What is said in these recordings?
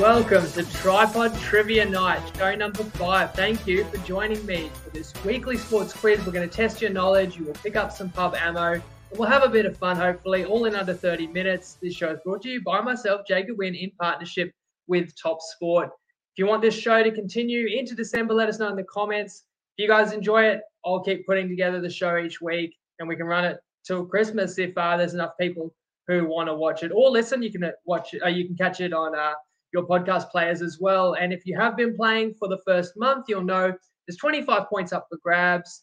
Welcome to TryPod Trivia Night, show number five. Thank you for joining me for this weekly sports quiz. We're going to test your knowledge. You will pick up some pub ammo. And we'll have a bit of fun, hopefully, all in under 30 minutes. This show is brought to you by myself, Jacob Wynn, in partnership with TopSport. If you want this show to continue into December, let us know in the comments. If you guys enjoy it, I'll keep putting together the show each week and we can run it till Christmas if uh, there's enough people who want to watch it or listen. You can uh, watch it, uh, you can catch it on uh, your podcast players as well. And if you have been playing for the first month, you'll know there's 25 points up for grabs.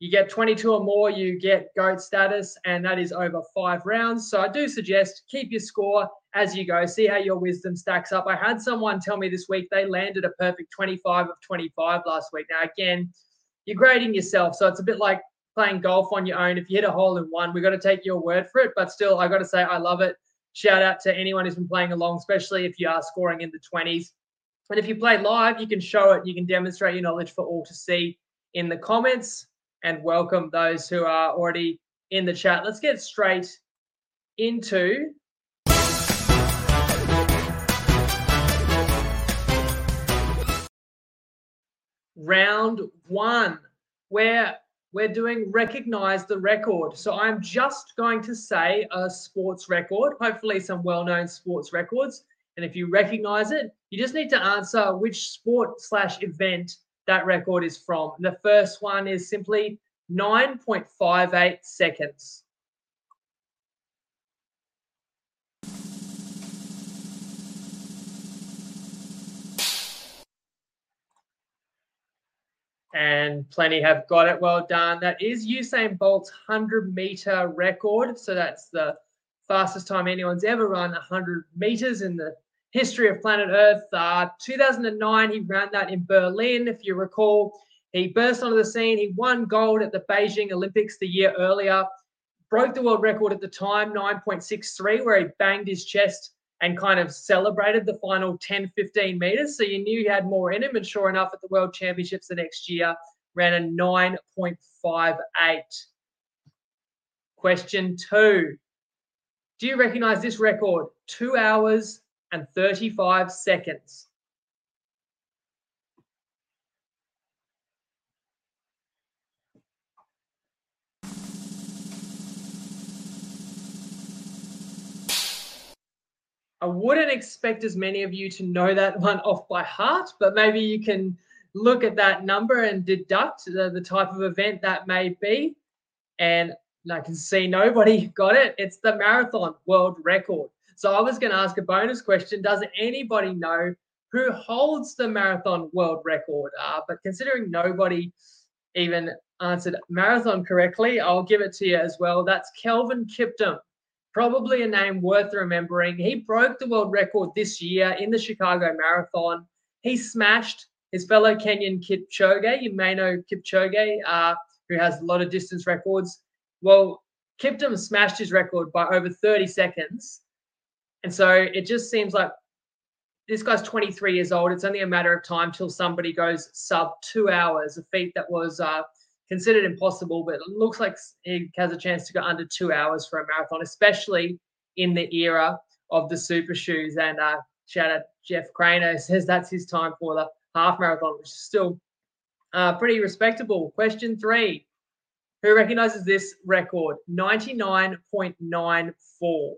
You get 22 or more, you get GOAT status, and that is over five rounds. So I do suggest keep your score as you go. See how your wisdom stacks up. I had someone tell me this week they landed a perfect 25 of 25 last week. Now, again, you're grading yourself. So it's a bit like playing golf on your own. If you hit a hole in one, we've got to take your word for it. But still, I got to say, I love it. Shout out to anyone who's been playing along, especially if you are scoring in the 20s. And if you play live, you can show it, you can demonstrate your knowledge for all to see in the comments and welcome those who are already in the chat. Let's get straight into round one, where we're doing recognize the record. So I'm just going to say a sports record, hopefully some well-known sports records. And if you recognize it, you just need to answer which sport slash event that record is from. The first one is simply 9.58 seconds. And plenty have got it. Well done. That is Usain Bolt's 100 meter record. So that's the fastest time anyone's ever run 100 meters in the history of planet Earth. Uh, 2009, he ran that in Berlin. If you recall, he burst onto the scene. He won gold at the Beijing Olympics the year earlier, broke the world record at the time, 9.63, where he banged his chest and kind of celebrated the final 10, 15 meters. So you knew he had more in him. And sure enough, at the World Championships the next year, ran a 9.58. Question two Do you recognize this record? Two hours and 35 seconds. I wouldn't expect as many of you to know that one off by heart, but maybe you can look at that number and deduct the, the type of event that may be. And I can see nobody got it. It's the marathon world record. So I was going to ask a bonus question. Does anybody know who holds the marathon world record? Uh, but considering nobody even answered marathon correctly, I'll give it to you as well. That's Kelvin Kiptum probably a name worth remembering. He broke the world record this year in the Chicago Marathon. He smashed his fellow Kenyan Kipchoge. You may know Kipchoge, uh, who has a lot of distance records. Well, Kiptum smashed his record by over 30 seconds. And so it just seems like this guy's 23 years old. It's only a matter of time till somebody goes sub two hours, a feat that was uh, considered impossible, but it looks like he has a chance to go under two hours for a marathon, especially in the era of the super shoes. And uh, shout out Jeff Craner says that's his time for the half marathon, which is still uh, pretty respectable. Question three Who recognizes this record? 99.94.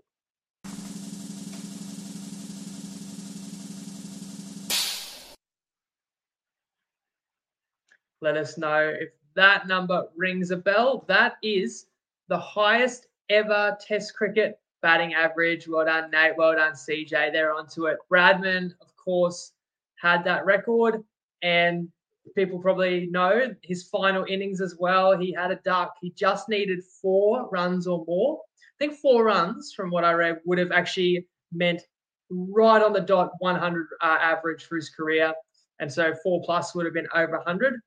Let us know if that number rings a bell. That is the highest ever Test cricket batting average. Well done, Nate. Well done, CJ. They're onto it. Bradman, of course, had that record. And people probably know his final innings as well. He had a duck. He just needed four runs or more. I think four runs, from what I read, would have actually meant right on the dot 100 uh, average for his career. And so four plus would have been over 100 so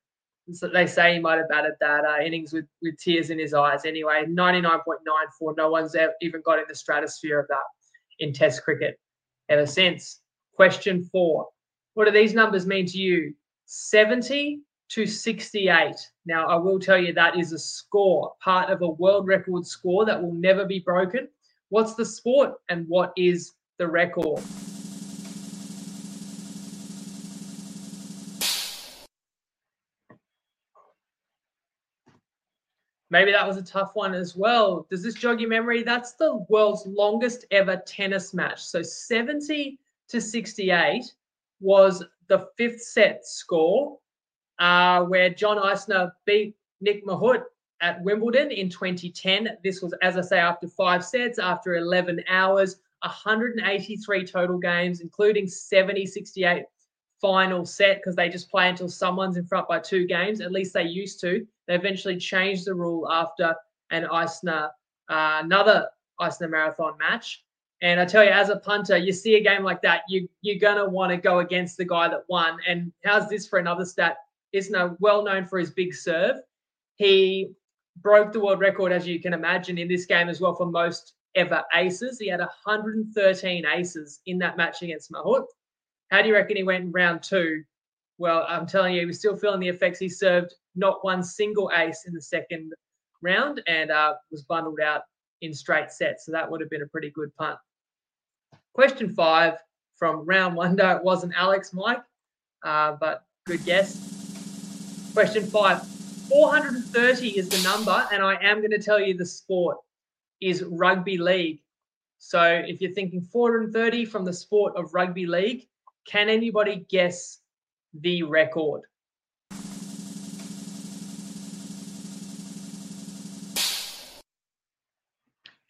they say he might have batted that uh, innings with, with tears in his eyes. Anyway, 99.94. No one's ever, even got in the stratosphere of that in Test cricket ever since. Question four. What do these numbers mean to you? 70 to 68. Now, I will tell you that is a score, part of a world record score that will never be broken. What's the sport and what is the record? Maybe that was a tough one as well. Does this jog your memory? That's the world's longest ever tennis match. So 70 to 68 was the fifth set score, uh, where John Isner beat Nick Mahut at Wimbledon in 2010. This was, as I say, after five sets, after 11 hours, 183 total games, including 70 68 final set because they just play until someone's in front by two games. At least they used to. They eventually changed the rule after an Isner, uh, another Isner marathon match. And I tell you, as a punter, you see a game like that, you you're gonna want to go against the guy that won. And how's this for another stat? Isner well known for his big serve. He broke the world record, as you can imagine, in this game as well for most ever aces. He had 113 aces in that match against Mahut. How do you reckon he went in round two? Well, I'm telling you, he was still feeling the effects. He served not one single ace in the second round and uh, was bundled out in straight sets. So that would have been a pretty good punt. Question five from round one. No, it wasn't Alex, Mike, uh, but good guess. Question five 430 is the number, and I am going to tell you the sport is rugby league. So if you're thinking 430 from the sport of rugby league, can anybody guess the record?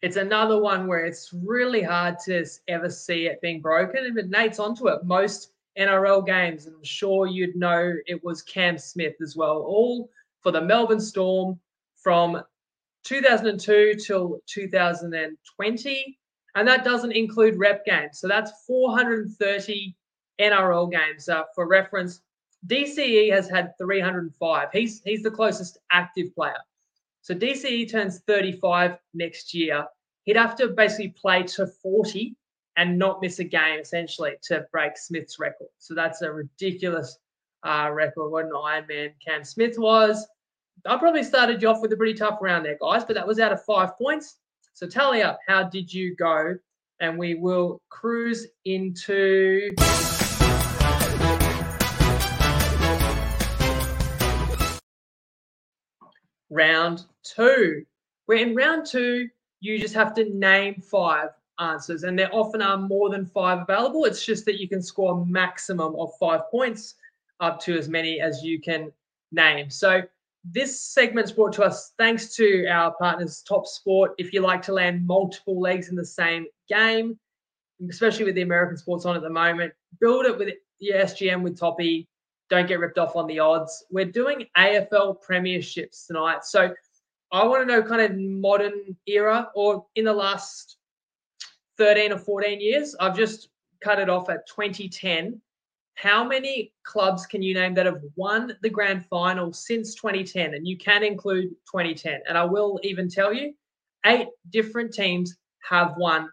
It's another one where it's really hard to ever see it being broken. But Nate's onto it. Most NRL games, and I'm sure you'd know it was Cam Smith as well, all for the Melbourne Storm from 2002 till 2020. And that doesn't include rep games. So that's 430 NRL games. Uh, for reference, DCE has had 305. He's he's the closest active player. So DCE turns 35 next year. He'd have to basically play to 40 and not miss a game essentially to break Smith's record. So that's a ridiculous uh, record. What an Iron Man Cam Smith was. I probably started you off with a pretty tough round there, guys, but that was out of five points. So tally up. How did you go? And we will cruise into. Round two. Where in round two, you just have to name five answers, and there often are more than five available. It's just that you can score a maximum of five points up to as many as you can name. So this segment's brought to us thanks to our partners, TopSport. If you like to land multiple legs in the same game, especially with the American sports on at the moment, build it with the SGM with Toppy don't get ripped off on the odds. We're doing AFL premierships tonight. So I want to know kind of modern era or in the last 13 or 14 years. I've just cut it off at 2010. How many clubs can you name that have won the grand final since 2010? And you can include 2010. And I will even tell you, eight different teams have won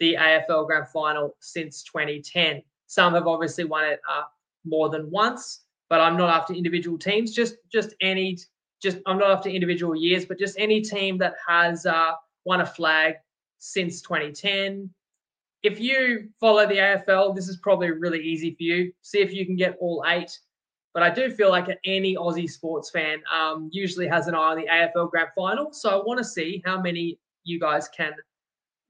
the AFL grand final since 2010. Some have obviously won it uh, more than once, but I'm not after individual teams. Just just any just I'm not after individual years, but just any team that has uh, won a flag since 2010. If you follow the AFL, this is probably really easy for you. See if you can get all eight. But I do feel like any Aussie sports fan um, usually has an eye on the AFL Grand Final. So I want to see how many you guys can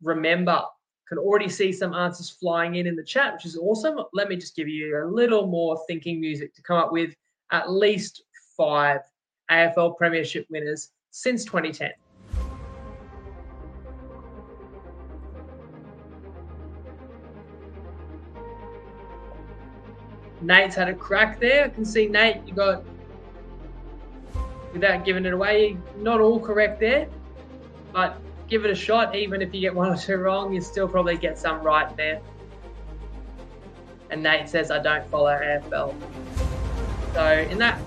remember can already see some answers flying in in the chat, which is awesome. Let me just give you a little more thinking music to come up with at least five AFL Premiership winners since 2010. Nate's had a crack there. I can see Nate, you got, without giving it away, not all correct there, but give it a shot. Even if you get one or two wrong, you still probably get some right there. And Nate says, I don't follow AFL. So in that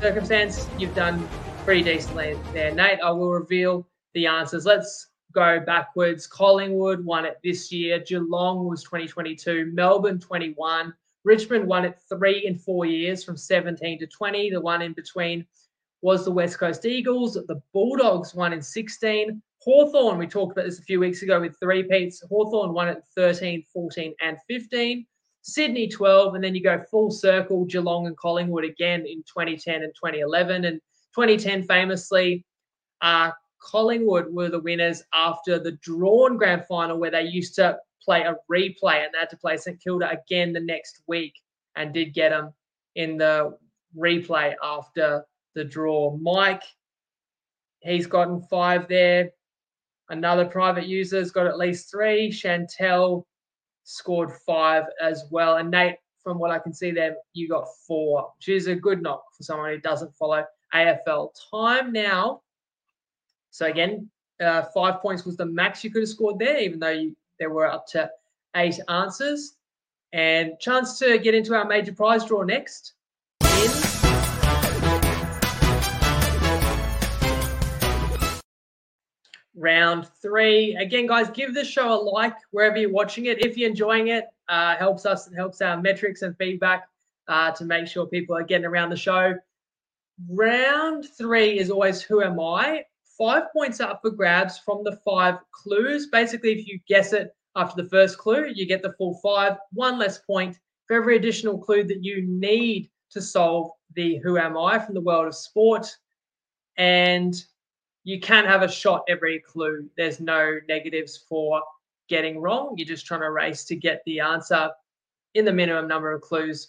circumstance, you've done pretty decently there. Nate, I will reveal the answers. Let's go backwards. Collingwood won it this year. Geelong was 2022. Melbourne 21. Richmond won it three in four years from 17 to 20. The one in between was the West Coast Eagles. The Bulldogs won in 16. Hawthorn, we talked about this a few weeks ago with three peats. Hawthorn won at 13, 14, and 15. Sydney 12, and then you go full circle, Geelong and Collingwood again in 2010 and 2011. And 2010, famously, Uh, Collingwood were the winners after the drawn grand final where they used to play a replay and they had to play St Kilda again the next week and did get them in the replay after the draw. Mike, he's gotten five there. Another private user's got at least three. Chantel scored five as well. And Nate, from what I can see there, you got four, which is a good knock for someone who doesn't follow AFL. Time now. So again, uh, five points was the max you could have scored there, even though you, there were up to eight answers. And chance to get into our major prize draw next. In round three. Again, guys, give the show a like wherever you're watching it. If you're enjoying it, uh, helps us, it helps our metrics and feedback uh, to make sure people are getting around the show. Round three is always who am I? Five points up for grabs from the five clues. Basically, if you guess it after the first clue, you get the full five, one less point for every additional clue that you need to solve the who am I from the world of sport. And you can have a shot every clue. There's no negatives for getting wrong. You're just trying to race to get the answer in the minimum number of clues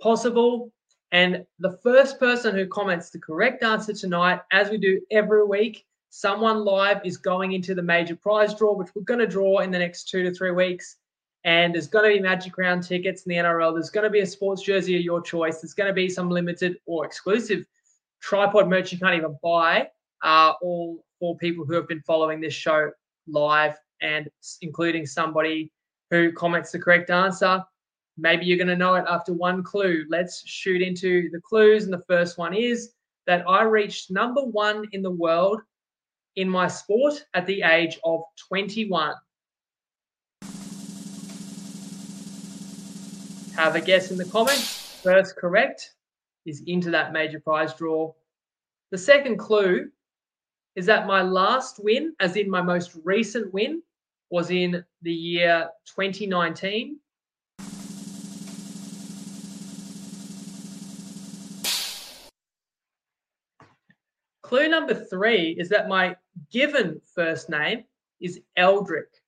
possible. And the first person who comments the correct answer tonight, as we do every week, someone live is going into the major prize draw, which we're going to draw in the next two to three weeks. And there's going to be Magic Round tickets in the NRL. There's going to be a sports jersey of your choice. There's going to be some limited or exclusive TryPod merch you can't even buy uh, all for people who have been following this show live and including somebody who comments the correct answer. Maybe you're going to know it after one clue. Let's shoot into the clues. And the first one is that I reached number one in the world in my sport at the age of 21. Have a guess in the comments. First correct is into that major prize draw. The second clue is that my last win, as in my most recent win, was in the year 2019. Clue number three is that my given first name is Eldrick.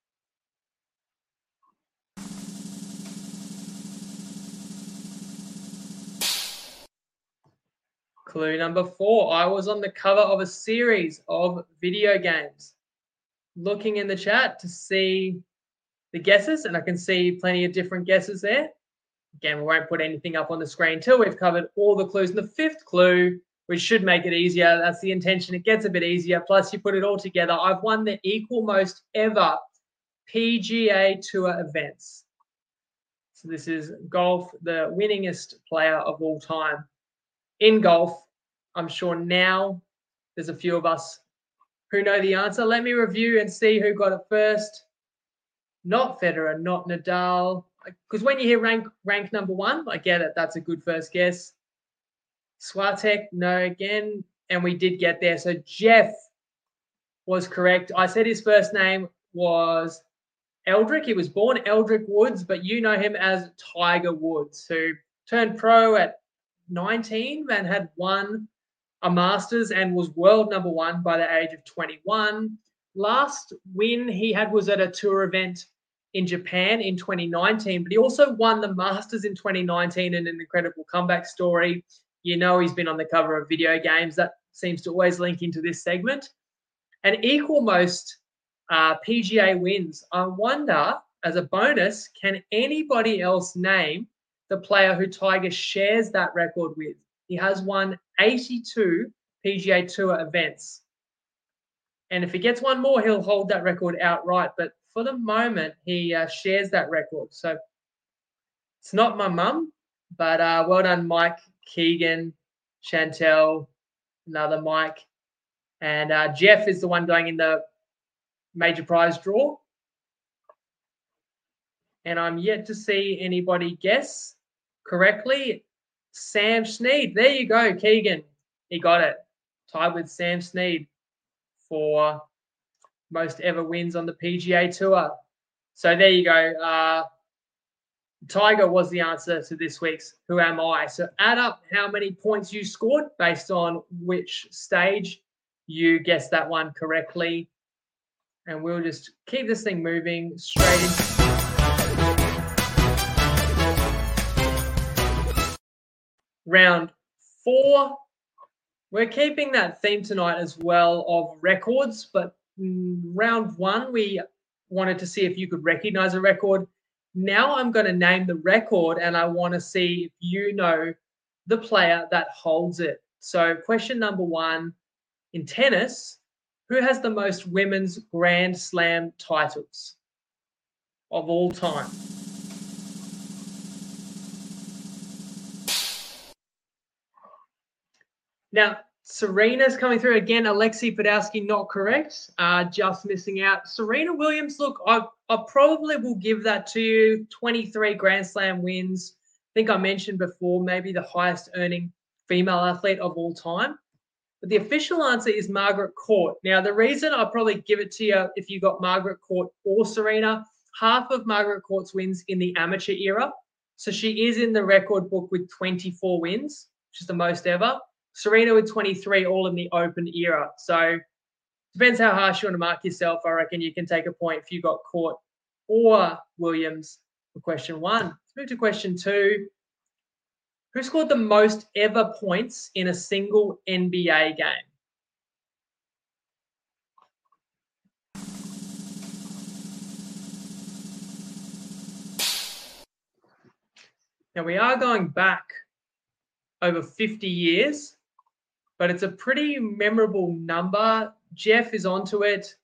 Clue number four I was on the cover of a series of video games. Looking in the chat to see the guesses, and I can see plenty of different guesses there. Again, we won't put anything up on the screen until we've covered all the clues. And the fifth clue, which should make it easier, that's the intention. It gets a bit easier. Plus, you put it all together. I've won the equal most ever PGA Tour events. So this is golf, the winningest player of all time in golf. I'm sure now there's a few of us who know the answer. Let me review and see who got it first. Not Federer, not Nadal. Because when you hear rank rank number one, I get it. That's a good first guess. Swiatek, no, again. And we did get there. So Jeff was correct. I said his first name was Eldrick. He was born Eldrick Woods, but you know him as Tiger Woods, who turned pro at 19 and had won a Masters and was world number one by the age of 21. Last win he had was at a tour event in Japan in 2019, but he also won the Masters in 2019 in an incredible comeback story. You know, he's been on the cover of video games. That seems to always link into this segment. And equal most uh, PGA wins. I wonder, as a bonus, can anybody else name the player who Tiger shares that record with? He has won 82 PGA Tour events. And if he gets one more, he'll hold that record outright. But for the moment, he uh, shares that record. So it's not my mum, but uh, well done, Mike, Keegan, Chantel, another Mike. And uh, Jeff is the one going in the major prize draw. And I'm yet to see anybody guess correctly. Sam Snead. There you go, Keegan. He got it. Tied with Sam Snead for most ever wins on the PGA Tour. So there you go. Uh, Tiger was the answer to this week's Who Am I? So add up how many points you scored based on which stage you guessed that one correctly. And we'll just keep this thing moving straight into. Round four. We're keeping that theme tonight as well of records, but mm, round one, we wanted to see if you could recognize a record. Now I'm going to name the record and I want to see if you know the player that holds it. So, question number one in tennis, who has the most women's Grand Slam titles of all time? Now, Serena's coming through again. Alexei Podowski not correct. Uh, just missing out. Serena Williams, look, I, I probably will give that to you. 23 Grand Slam wins. I think I mentioned before, maybe the highest earning female athlete of all time. But the official answer is Margaret Court. Now, the reason I probably give it to you if you got Margaret Court or Serena, half of Margaret Court's wins in the amateur era. So she is in the record book with 24 wins, which is the most ever. Serena with 23, all in the open era. So depends how harsh you want to mark yourself. I reckon you can take a point if you got Court or Williams for question one. Let's move to question two. Who scored the most ever points in a single NBA game? Now we are going back over 50 years but it's a pretty memorable number. Jeff is onto it.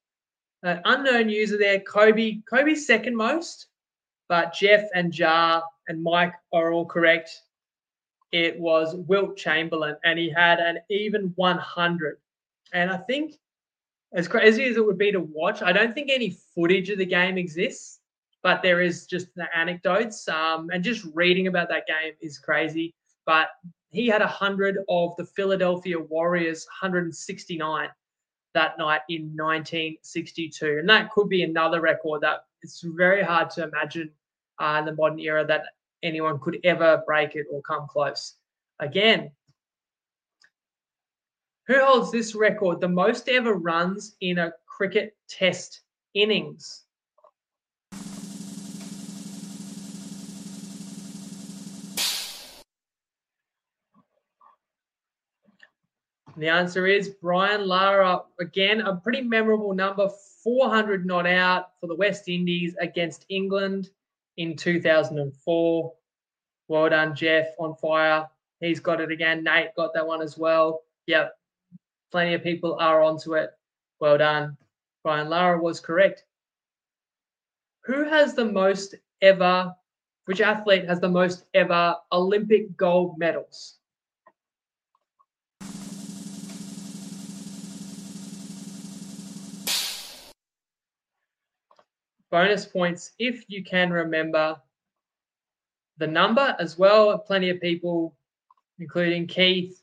Uh, unknown user there. Kobe. Kobe's second most, but Jeff and Jar and Mike are all correct. It was Wilt Chamberlain, and he had an even 100. And I think, as crazy as it would be to watch, I don't think any footage of the game exists, but there is just the anecdotes. Um, and just reading about that game is crazy. But he had 100 of the Philadelphia Warriors 169 that night in 1962. And that could be another record that it's very hard to imagine uh, in the modern era that anyone could ever break it or come close. Again, who holds this record? The most ever runs in a cricket test innings. The answer is Brian Lara. Again, a pretty memorable number 400 not out for the West Indies against England in 2004. Well done, Jeff, on fire. He's got it again. Nate got that one as well. Yep. Plenty of people are onto it. Well done. Brian Lara was correct. Who has the most ever, which athlete has the most ever Olympic gold medals? Bonus points if you can remember the number as well. Plenty of people, including Keith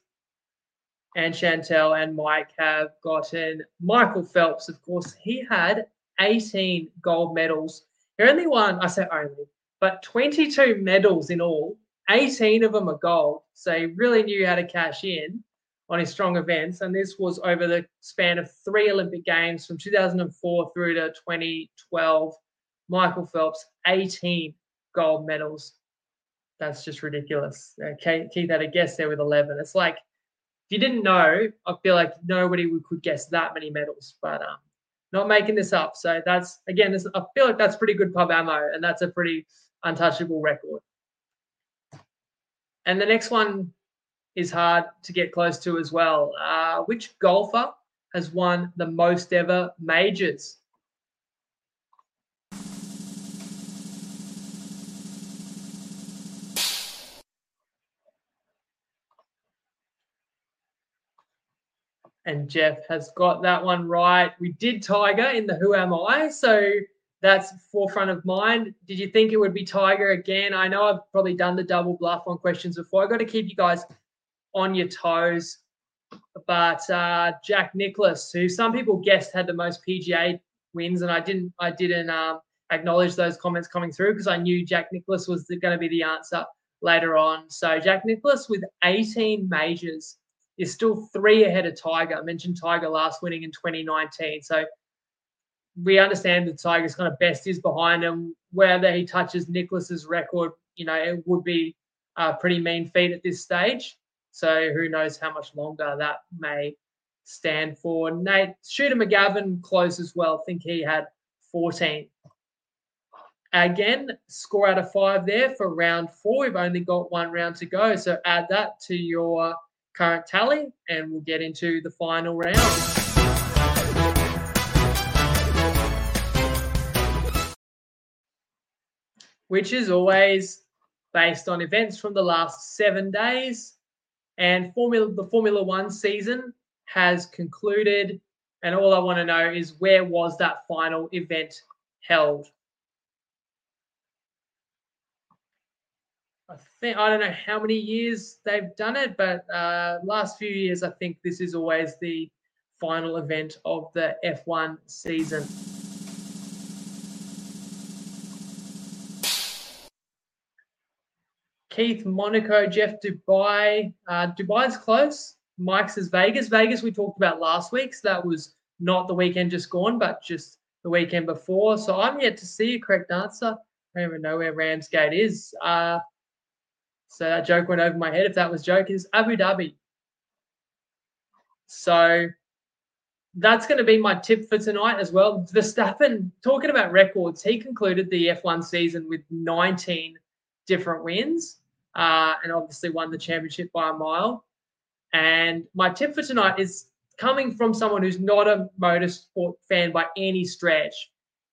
and Chantel and Mike, have gotten Michael Phelps. Of course, he had 18 gold medals. He only won, I say only, but 22 medals in all. 18 of them are gold. So he really knew how to cash in on his strong events. And this was over the span of three Olympic Games from 2004 through to 2012. Michael Phelps, 18 gold medals. That's just ridiculous. Uh, Keith had a guess there with 11. It's like, if you didn't know, I feel like nobody could guess that many medals, but um, not making this up. So that's, again, this, I feel like that's pretty good pub ammo, and that's a pretty untouchable record. And the next one is hard to get close to as well. Uh, which golfer has won the most ever majors? And Jeff has got that one right. We did Tiger in the Who Am I? So that's forefront of mind. Did you think it would be Tiger again? I know I've probably done the double bluff on questions before. I've got to keep you guys on your toes. But uh, Jack Nicklaus, who some people guessed had the most PGA wins, and I didn't, I didn't um, acknowledge those comments coming through because I knew Jack Nicklaus was going to be the answer later on. So Jack Nicklaus with 18 majors is still three ahead of Tiger. I mentioned Tiger last winning in 2019. So we understand that Tiger's kind of best is behind him. Whether he touches Nicklaus's record, you know, it would be a pretty mean feat at this stage. So who knows how much longer that may stand for. Nate Shooter McGavin close as well. I think he had 14. Again, score out of five there for round four. We've only got one round to go. So add that to your current tally and we'll get into the final round. Which is always based on events from the last seven days. And Formula the Formula One season has concluded. And all I want to know is where was that final event held? I think I don't know how many years they've done it, but uh, last few years I think this is always the final event of the F1 season. Keith, Monaco, Jeff, Dubai. Uh, Dubai's close. Mike says Vegas. Vegas we talked about last week, so that was not the weekend just gone, but just the weekend before. So I'm yet to see a correct answer. I don't even know where Ramsgate is. Uh, so that joke went over my head. If that was joke, is Abu Dhabi. So that's going to be my tip for tonight as well. Verstappen, talking about records, he concluded the F1 season with 19 different wins uh, and obviously won the championship by a mile. And my tip for tonight is coming from someone who's not a motorsport fan by any stretch.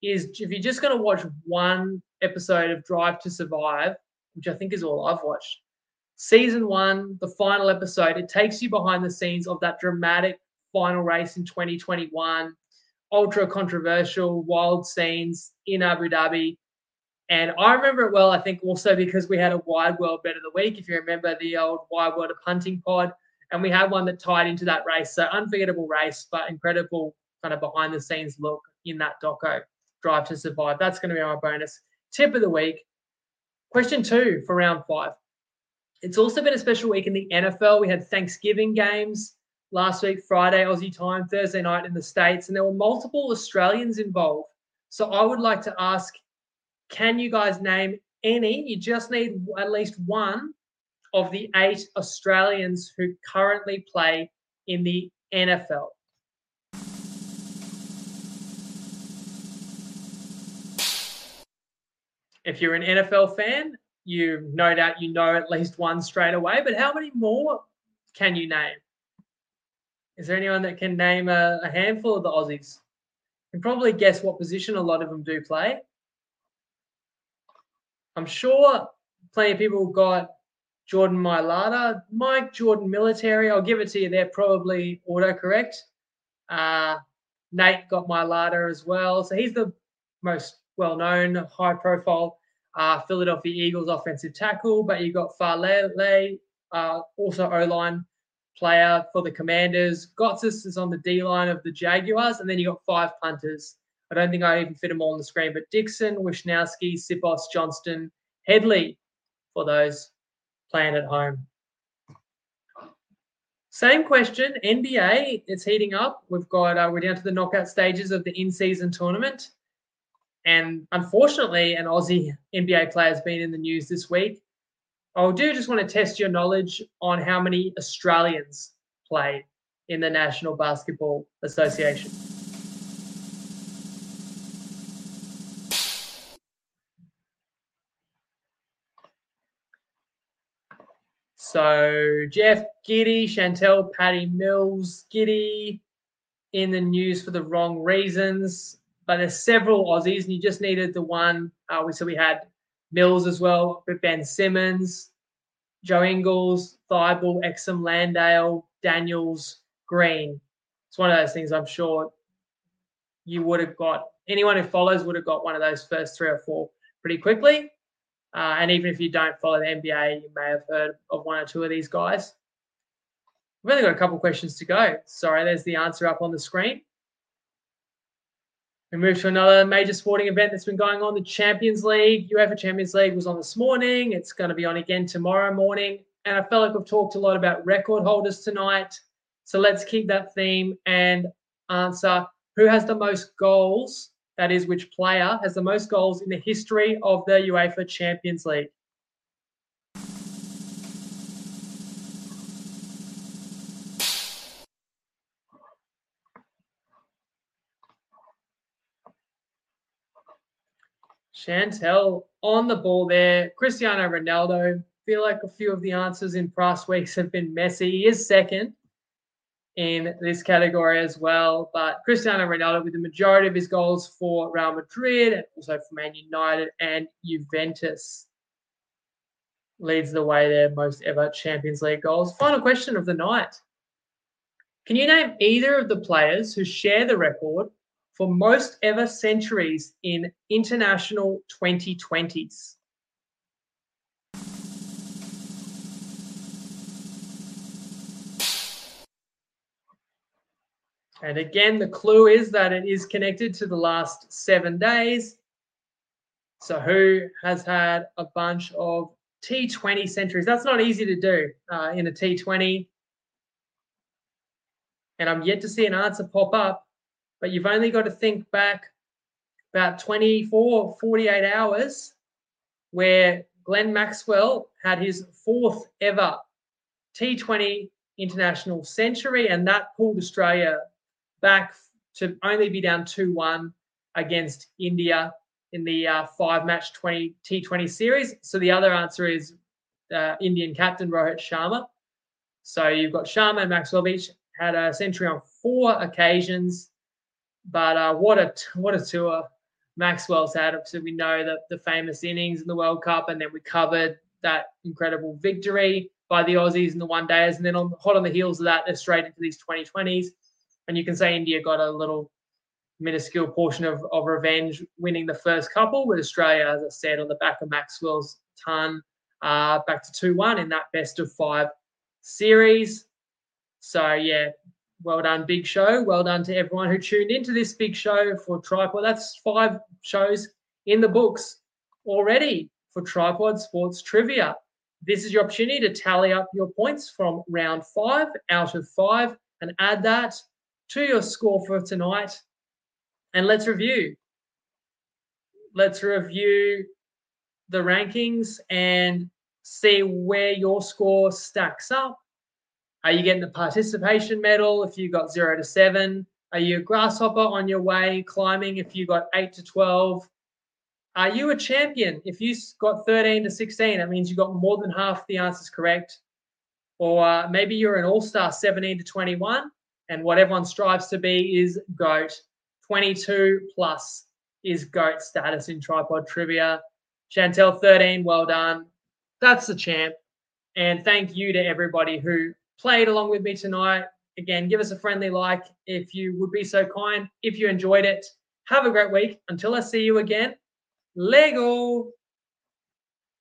Is if you're just going to watch one episode of Drive to Survive, which I think is all I've watched, season one, the final episode, it takes you behind the scenes of that dramatic final race in 2021, ultra controversial, wild scenes in Abu Dhabi. And I remember it well, I think also because we had a Wide World Bet of the Week. If you remember the old Wide World of Punting pod, and we had one that tied into that race. So unforgettable race, but incredible kind of behind the scenes look in that doco drive to survive. That's going to be our bonus tip of the week. Question two for round five. It's also been a special week in the NFL. We had Thanksgiving games last week, Friday, Aussie time, Thursday night in the States, and there were multiple Australians involved. So I would like to ask can you guys name any? You just need at least one of the eight Australians who currently play in the NFL. If you're an NFL fan, you no doubt you know at least one straight away, but how many more can you name? Is there anyone that can name a, a handful of the Aussies? You can probably guess what position a lot of them do play. I'm sure plenty of people got Jordan Mailata, Mike Jordan Military. I'll give it to you. They're probably autocorrect. Uh, Nate got Mailata as well. So he's the most well known, high profile uh, Philadelphia Eagles offensive tackle. But you got Faalele, uh, also O line player for the Commanders. Gotsis is on the D line of the Jaguars. And then you got five punters. I don't think I even fit them all on the screen, but Dickson, Wishnowsky, Sipos, Johnston, Hedley for those playing at home. Same question, NBA, it's heating up. We've got uh, we're down to the knockout stages of the in-season tournament, and unfortunately, an Aussie NBA player has been in the news this week. I do just want to test your knowledge on how many Australians play in the National Basketball Association. So Jeff Giddey, Chantel Patty Mills, Giddey in the news for the wrong reasons. But there's several Aussies, and you just needed the one. Uh, so we had Mills as well, but Ben Simmons, Joe Ingles, Thybulle, Exum Landale, Daniels, Green. It's one of those things I'm sure you would have got. Anyone who follows would have got one of those first three or four pretty quickly. Uh, and even if you don't follow the NBA, you may have heard of one or two of these guys. We've only got a couple questions to go. Sorry, there's the answer up on the screen. We move to another major sporting event that's been going on. The Champions League, UEFA Champions League was on this morning. It's going to be on again tomorrow morning. and I felt like we've talked a lot about record holders tonight. So let's keep that theme and answer who has the most goals, that is, which player has the most goals in the history of the UEFA Champions League. Chantel on the ball there. Cristiano Ronaldo. Feel like a few of the answers in past weeks have been messy. He is second in this category as well. But Cristiano Ronaldo with the majority of his goals for Real Madrid and also for Man United and Juventus leads the way there, most ever Champions League goals. Final question of the night. Can you name either of the players who share the record for most ever centuries in international 2020s. And again, the clue is that it is connected to the last seven days. So, who has had a bunch of T20 centuries? That's not easy to do uh, in a T20. And I'm yet to see an answer pop up but you've only got to think back about 24, 48 hours where Glenn Maxwell had his fourth ever T20 international century, and that pulled Australia back to only be down 2 1 against India in the uh, five match 20 T20 series. So the other answer is uh, Indian captain Rohit Sharma. So you've got Sharma and Maxwell each had a century on four occasions. But uh, what a what a tour Maxwell's had. So we know that the famous innings in the World Cup, and then we covered that incredible victory by the Aussies in the one days, and then on hot on the heels of that, they're straight into these 2020s. And you can say India got a little minuscule portion of, of revenge winning the first couple, with Australia, as I said, on the back of Maxwell's ton, uh, back to 2 1 in that best of five series. So, yeah, well done, big show. Well done to everyone who tuned into this big show for TryPod. That's five shows in the books already for TryPod Sports Trivia. This is your opportunity to tally up your points from round five out of five and add that to your score for tonight. And let's review. Let's review the rankings and see where your score stacks up are you getting the participation medal if you got zero to seven? Are you a grasshopper on your way climbing if you got eight to 12? Are you a champion if you got 13 to 16? That means you got more than half the answers correct. Or uh, maybe you're an all star 17 to 21, and what everyone strives to be is GOAT. 22 plus is GOAT status in TryPod trivia. Chantel 13, well done. That's the champ. And thank you to everybody who played along with me tonight. Again, give us a friendly like if you would be so kind. If you enjoyed it, have a great week. Until I see you again, Lego.